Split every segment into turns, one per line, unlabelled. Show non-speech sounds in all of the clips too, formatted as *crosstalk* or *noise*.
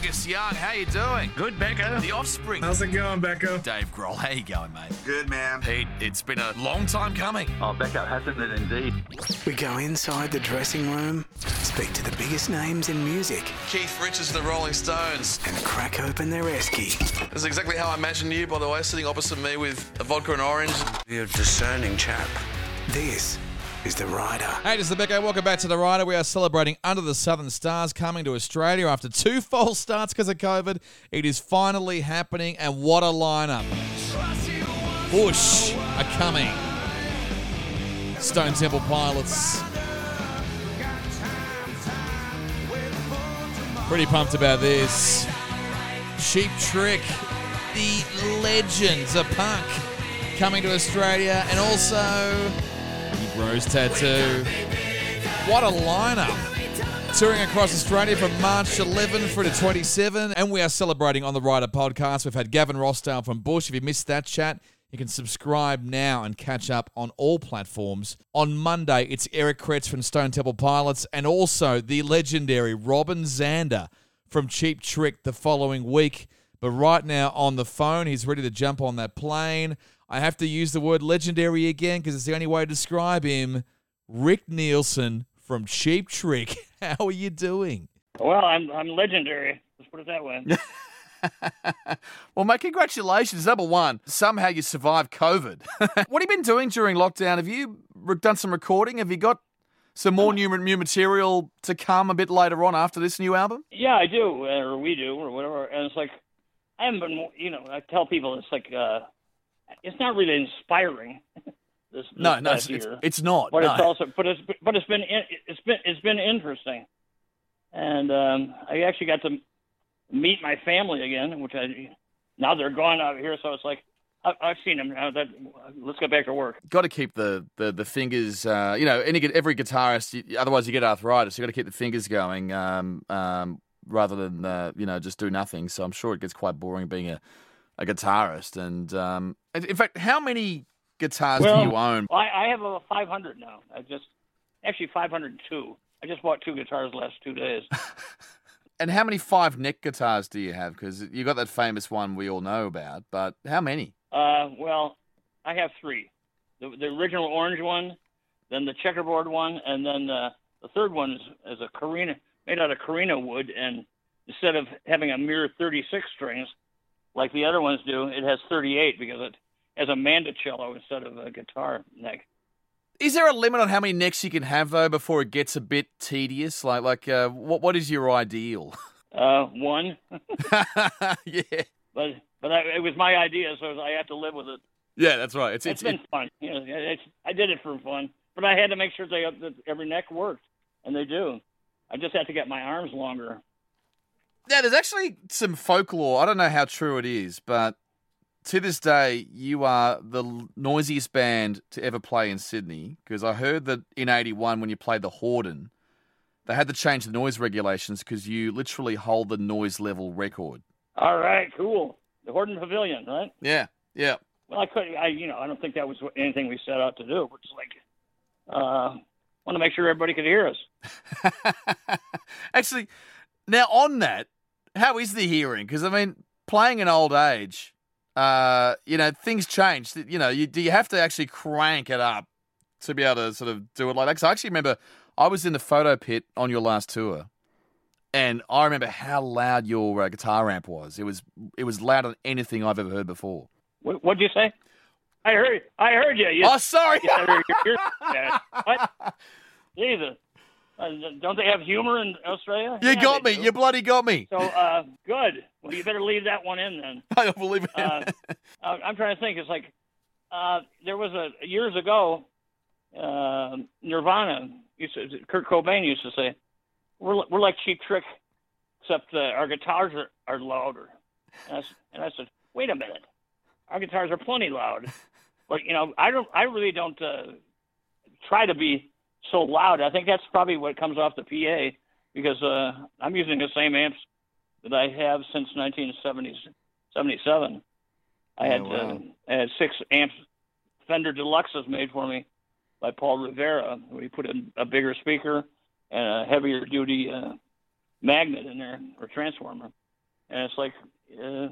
Angus Young, how you doing?
Good, Becca.
The Offspring.
How's it going, Becko?
Dave Grohl, how you going, mate?
Good, man.
Pete, it's been a long time coming.
Oh, Becca, hasn't it indeed?
We go inside the dressing room, speak to the biggest names in music,
Keith Richards of the Rolling Stones.
and crack open their esky.
is exactly how I imagined you, by the way, sitting opposite me with a vodka and orange.
You're a discerning chap. This is The Rider.
Hey, this is the Becko. Welcome back to the Rider. We are celebrating Under the Southern Stars coming to Australia after two *laughs* false starts because of COVID. It is finally happening, and what a lineup! Bush are coming. Stone Temple Pilots. Pretty pumped about this. Cheap Trick, the legends of punk, coming to Australia, and also Rose Tattoo. What a lineup! Touring across Australia from March 11 through to 27, and we are celebrating on the Rider podcast. We've had Gavin Rossdale from Bush. If you missed that chat, you can subscribe now and catch up on all platforms. On Monday, it's Eric Kretz from Stone Temple Pilots, and also the legendary Robin Zander from Cheap Trick the following week. But right now on the phone, he's ready to jump on that plane. I have to use the word legendary again because it's the only way to describe him. Rick Nielsen from Cheap Trick. *laughs* How are you doing?
Well, I'm I'm legendary. Let's put it that way. *laughs*
Well, mate, congratulations. Number one, somehow you survived COVID. *laughs* what have you been doing during lockdown? Have you done some recording? Have you got some more new, new material to come a bit later on after this new album?
yeah, I do, or we do, or whatever. And it's like I haven't been. You know, I tell people it's like uh, it's not really inspiring. *laughs* this,
No,
this
no,
past
it's, it's, it's not.
but
no.
it's also but it's but it's been it's been it's been interesting, and um, I actually got to meet my family again, which I now they're gone out here, so it's like I've seen them now. That let's get back to work.
got to keep the the, the fingers. Uh, you know, any every guitarist. Otherwise, you get arthritis. You got to keep the fingers going, um, um, rather than uh, you know just do nothing. So I'm sure it gets quite boring being a, a guitarist. And um, in fact, how many guitars
Well,
do you own?
I, I have a 500 now. I just actually 502. I just bought two guitars the last two days. *laughs*
And how many five neck guitars do you have? Because you got that famous one we all know about. But how many?
Uh, well, I have three. The, the original orange one, then the checkerboard one, and then uh, the third one is, is a Carina made out of Carina wood. And instead of having a mere 36 strings like the other ones do, it has 38 because it has a mandocello instead of a guitar neck.
Is there a limit on how many necks you can have though before it gets a bit tedious? Like, like, uh, what what is your ideal?
Uh, one, *laughs* *laughs*
yeah,
but but I, it was my idea, so I have to live with it.
yeah, that's right. It's
it's
it's,
been fun. You know, it's, I did it for fun, but I had to make sure they that every neck worked, and they do. I just had to get my arms longer.
Yeah, there's actually some folklore. I don't know how true it is, but to this day, you are the noisiest band to ever play in Sydney. Because I heard that in '81, when you played the Hordern, they had to change the noise regulations because you literally hold the noise level record.
All right, cool. The Hordern Pavilion, right?
Yeah, yeah.
Well, I could, I you know, I don't think that was anything we set out to do. But it's like, uh, want to make sure everybody could hear us. *laughs*
Actually, now on that, how is the hearing? Because I mean, playing in old age, uh, you know, things change. You know, you, do you have to actually crank it up to be able to sort of do it like that? Because I actually remember I was in the photo pit on your last tour, and I remember how loud your uh, guitar amp was. It was it was louder than anything I've ever heard before.
What, what'd you say? I heard, I heard you. you
Oh, sorry. *laughs*
Yeah, you're- you're-? Jesus. Uh, don't they have humor in Australia?
you
Yeah,
got me.
do.
You bloody got me.
So, uh, good. Well, you better leave that one in then. *laughs*
I don't believe it.
Uh, I- I'm trying to think. It's like uh, there was a years ago, uh, Nirvana used to, Kurt Cobain used to say, "We're we're like Cheap Trick, except uh, our guitars are, are louder." And I, and I said, "Wait a minute, our guitars are plenty loud." *laughs* But you know, I don't. I really don't uh, try to be so loud. I think that's probably what comes off the PA because uh, I'm using the same amps that I have since 1977. I had
Oh, wow.
uh, I had six amps Fender Deluxes made for me by Paul Rivera. We put in a bigger speaker and a heavier duty uh, magnet in there or transformer. and it's like uh,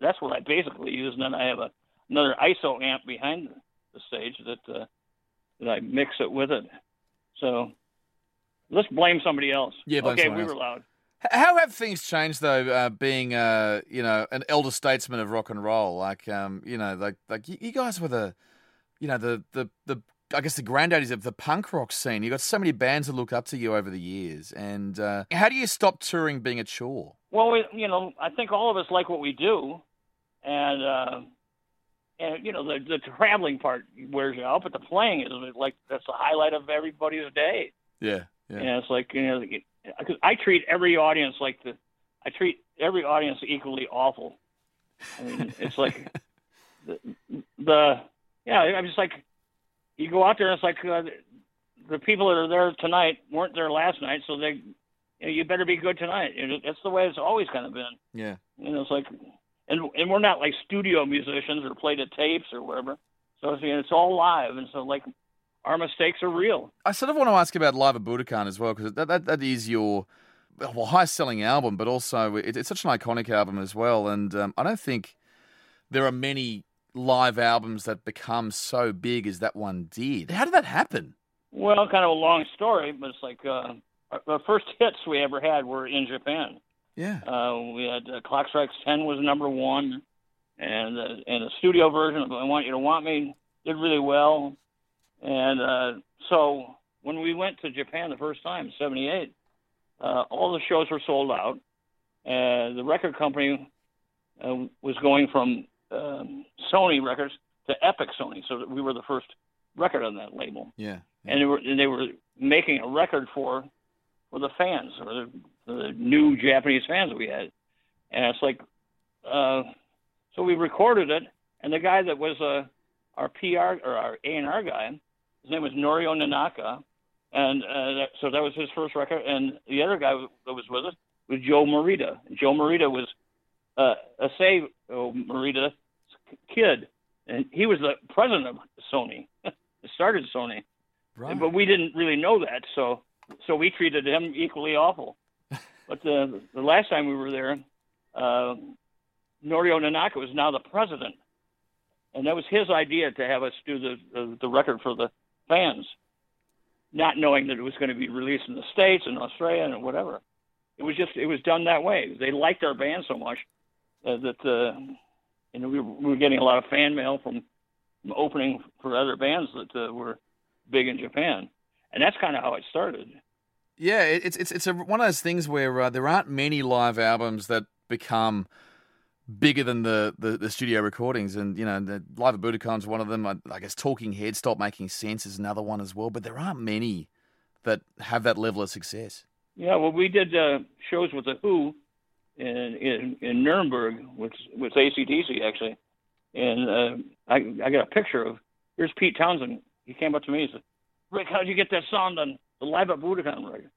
that's what I basically use. And then I have a, another ISO amp behind the stage that uh, that I mix it with it. So let's blame somebody else.
Yeah,
okay, we
else.
were loud.
How have things changed though? Uh, being uh, you know an elder statesman of rock and roll, like um, you know, like like you, guys were the, you know, the the the I guess the granddaddies of the punk rock scene. You got so many bands that look up to you over the years, and uh, how do you stop touring being a chore?
Well, we, you know, I think all of us like what we do, and uh, and you know, the the traveling part wears you out, but the playing is like that's the highlight of everybody's day.
Yeah, yeah,
And it's like you know, because I treat every audience like the, I treat every audience equally awful. I mean, it's like *laughs* the, the yeah, I'm just like you go out there and it's like uh, the people that are there tonight weren't there last night, so they, you, know, you better be good tonight. And it- That's the way it's always kind of been.
yeah.
You know, it's like, and and we're not like studio musicians or play the tapes or whatever. So it's, you it's all live, and so like our mistakes are real.
I sort of want to ask about Live at Budokan as well because that, that that is your well highest selling album, but also it, it's such an iconic album as well. And um, I don't think there are many live albums that become so big as that one did. How did that happen?
Well, kind of a long story, but it's like uh, the first *laughs* hits we ever had were in Japan.
Yeah,
Uh, we had uh, Clock Strikes Ten was number one, and uh, and the studio version of I Want You to Want Me did really well. And uh, so when we went to Japan the first time, '78, uh, all the shows were sold out. Uh, the record company uh, was going from um, Sony Records to Epic Sony, so we were the first record on that label
yeah,
and they were and they were making a record for for the fans or the, the new Japanese fans we had, and it's like, uh, so we recorded it, and the guy that was uh, our PR or our A and R guy, his name was Norio Nanaka, and uh, that, so that was his first record, and the other guy that was with us was Joe Morita. Joe Morita was uh, Akio Morita's kid, and he was the president of Sony. *laughs* started Sony
right.
but we didn't really know that, so so we treated him equally awful. but the the last time we were there, uh, Norio Nanaka was now the president, and that was his idea to have us do the the, the record for the fans, not knowing that it was going to be released in the states and Australia and whatever. It was just it was done that way. They liked our band so much uh, that uh, know we were, we were getting a lot of fan mail from, from opening for other bands that uh, were big in Japan, and that's kind of how it started.
Yeah, it's it's it's a, one of those things where uh, there aren't many live albums that become bigger than the, the, the studio recordings, and you know, the live at Budokan's one of them. I, I guess Talking Head, Stop Making Sense is another one as well. But there aren't many that have that level of success.
Yeah, well, we did uh, shows with the Who in in, in Nuremberg with with ACDC actually, and uh, I I got a picture of here's Pete Townshend. He came up to me and said, "Rick, how'd you get that sound on the live at Budokan record?"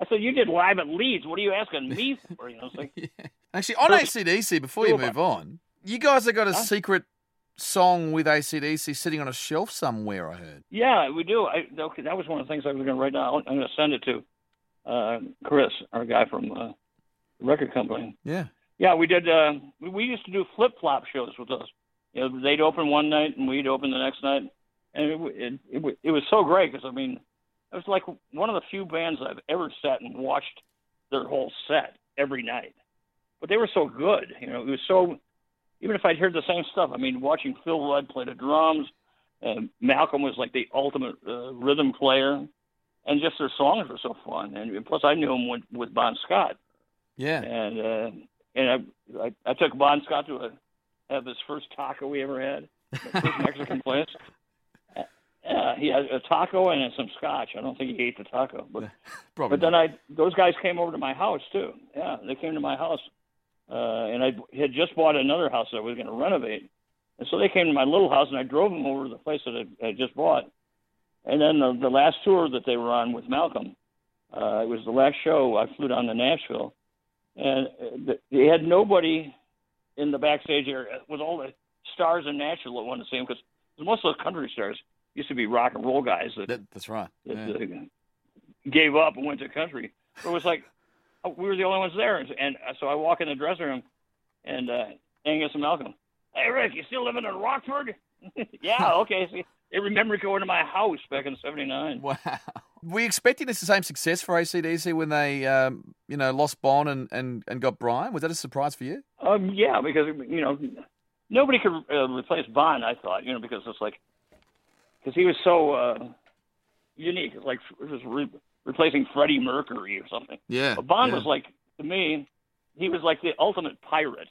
I said, "You did live at Leeds. What are you asking me *laughs* for?" You know, it's like
Actually, on ACDC, before you move on, you guys have got a
Huh?
secret song with ACDC sitting on a shelf somewhere. I heard.
Yeah, we do. I, okay, that was one of the things I was going to write down. I'm going to send it to uh, Chris, our guy from uh, the record company.
Yeah.
Yeah, we did. Uh, we, we used to do flip flop shows with us. You know, they'd open one night and we'd open the next night, and it it, it, it was so great because I mean, it was like one of the few bands I've ever sat and watched their whole set every night. But they were so good. You know, it was so. Even if I'd heard the same stuff, I mean, watching Phil Rudd play the drums, and Malcolm was like the ultimate uh, rhythm player, and just their songs were so fun. And plus, I knew him with, with Bon Scott
Yeah.
and uh, and I, I I took Bon Scott to a, have his first taco we ever had, first *laughs* Mexican place. Uh, Yeah, he had a taco and some scotch. I don't think he ate the taco, but *laughs*
Probably.
but then I those guys came over to my house too. Yeah, they came to my house, uh, and I had just bought another house that I was going to renovate, and so they came to my little house, and I drove them over to the place that I, I just bought. And then the, the last tour that they were on with Malcolm, uh, it was the last show. I flew down to Nashville, and uh, they had nobody in the backstage area with all the stars in Nashville that wanted to see him because most of the country stars used to be rock and roll guys that
That, that's right.
that
Yeah.
uh, gave up and went to country. It was like we were the only ones there, and, and so I walk in the dressing room, and uh, Angus and Malcolm, hey Rick, you still living in Rockford? *laughs* yeah, okay. See, they remember going to my house back in '79.
Wow. Were you expecting this the same success for ACDC when they, um, you know, lost Bon and, and, and got Brian? Was that a surprise for you?
Um, yeah, because you know nobody could uh, replace Bon. I thought, you know, because it's like because he was so uh, unique, like it was re- replacing Freddie Mercury or something.
Yeah.
But Bon
yeah.
was like to me, he was like the ultimate pirate.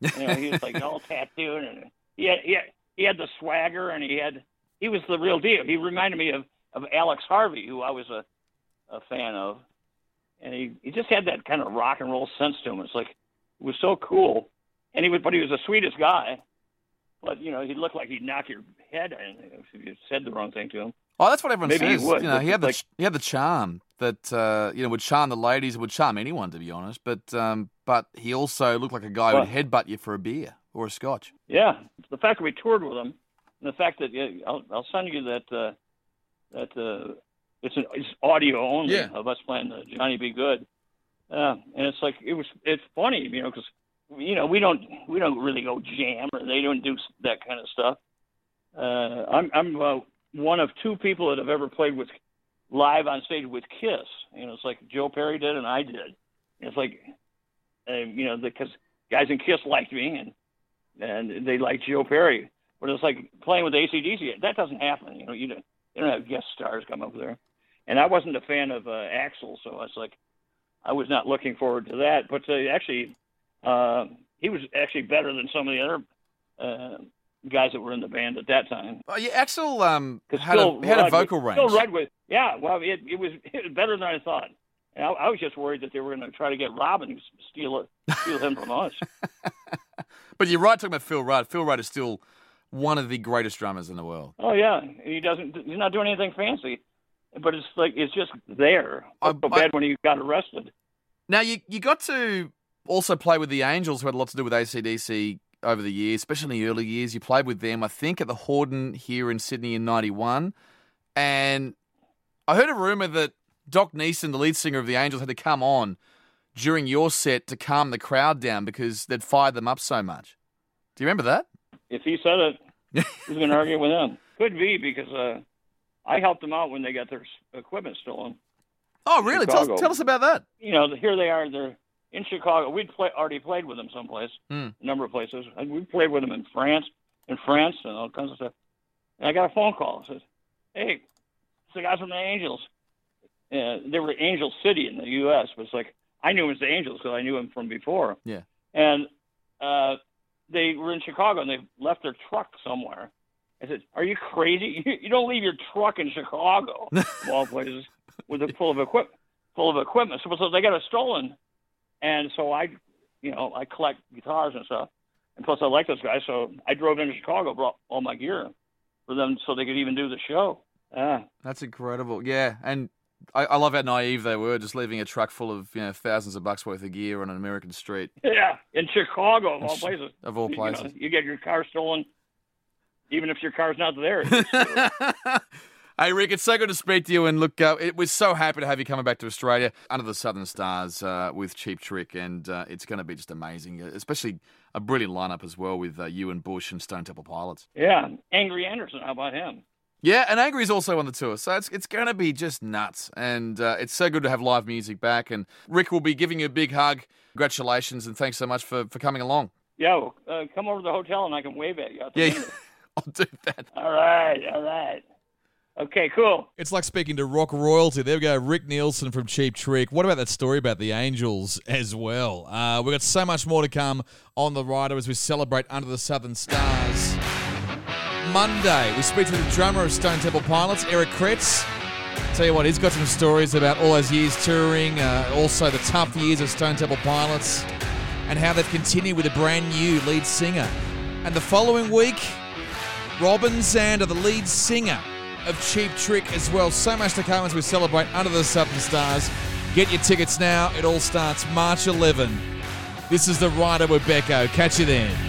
You know, he was like all *laughs* tattooed and he had he had, he had the swagger and he had he was the real deal. He reminded me of of Alex Harvey, who I was a a fan of, and he he just had that kind of rock and roll sense to him. It's like it was so cool, and he was but he was the sweetest guy. But you know, he looked like he'd knock your head in if you said the wrong thing to him.
Oh, that's what everyone
Maybe he
says.
would,
you know, he had the
like-
he had the charm that uh, you know would charm the ladies, would charm anyone, to be honest. But um, but he also looked like a guy who would headbutt you for a beer or a scotch.
Yeah, the fact that we toured with him, and the fact that yeah, I'll, I'll send you that uh, that uh, it's an it's audio only
Yeah.
of us playing the Johnny B. Goode, uh, and it's like it was it's funny, you know, because you know we don't we don't really go jam or they don't do that kind of stuff. Uh, I'm I'm uh, one of two people that have ever played with live on stage with Kiss. You know, it's like Joe Perry did and I did. It's like, uh, you know, because guys in Kiss liked me and and they liked Joe Perry. But it's like playing with ACDC. That doesn't happen. You know, you don't, you don't have guest stars come up there. And I wasn't a fan of uh, Axl, so I was like, I was not looking forward to that. But uh, actually, uh, he was actually better than some of the other uh, guys that were in the band at that time.
Oh, yeah, Axl um, had a had a vocal range.
Phil Rudd was, yeah. Well, it, it was it was better than I thought. And I, I was just worried that they were going to try to get Robin to steal it, steal him from us. *laughs*
But you're right talking about Phil Rudd. Phil Rudd is still one of the greatest drummers in the world.
Oh yeah, he doesn't. He's not doing anything fancy, but it's like it's just there.
I-
so
I-
bad when he got arrested.
Now you you got to also play with the Angels, who had a lot to do with ACDC over the years, especially in the early years. You played with them, I think, at the Hordern here in Sydney in '91, and I heard a rumor that Doc Neeson, the lead singer of the Angels, had to come on during your set to calm the crowd down because they'd fired them up so much. Do you remember that?
If he said it, who's going to argue with him? Could be because uh, I helped them out when they got their equipment stolen.
Oh, really? Tell, us- tell us about that.
You know, here they are. They're in Chicago. We'd play, already played with them someplace,
Hmm.
a number of places. And we played with them in France, in France, and all kinds of stuff. And I got a phone call. It says, "Hey, it's the guys from the Angels." And they were Angel City in the U.S., but it's like I knew him as the Angels because I knew him from before.
Yeah.
And uh, they were in Chicago and they left their truck somewhere. I said, "Are you crazy? You, you don't leave your truck in Chicago, of all *laughs* places, with it full of equipment, full of equipment." So, so they got it stolen, and so I, you know, I collect guitars and stuff, and plus I like those guys, so I drove into Chicago, brought all my gear for them, so they could even do the show. Ah,
That's incredible. Yeah, and I, I love how naive they were, just leaving a truck full of you know thousands of bucks worth of gear on an American street
yeah, in Chicago, of all places.
of all places.
You, know, you get your car stolen, even if your car's not there. *laughs* *laughs*
hey, Rick, it's so good to speak to you. And look, uh, it, we're so happy to have you coming back to Australia under the Southern Stars uh, with Cheap Trick. And uh, it's going to be just amazing, uh, especially a brilliant lineup as well with uh, you and Bush and Stone Temple Pilots.
yeah, Angry Anderson. How about him?
Yeah, and Angry's also on the tour, so it's it's going to be just nuts. And uh, it's so good to have live music back. And Rick will be giving you a big hug. Congratulations, and thanks so much for, for coming along.
Yeah, well, uh, come over to the hotel and I can wave at you.
Yeah. *laughs* I'll do that.
All right, all right. Okay, cool.
It's like speaking to rock royalty. There we go, Rick Nielsen from Cheap Trick. What about that story about the Angels as well? Uh, we've got so much more to come on the rider as we celebrate Under the Southern Stars. Monday, we speak to the drummer of Stone Temple Pilots, Eric Kretz. Tell you what, he's got some stories about all those years touring, uh, also the tough years of Stone Temple Pilots, and how they've continued with a brand new lead singer. And the following week, Robin Zander, the lead singer of Cheap Trick as well. So much to come as we celebrate Under the Southern Stars. Get your tickets now. It all starts March 11. This is the Rider with Becko. Catch you then.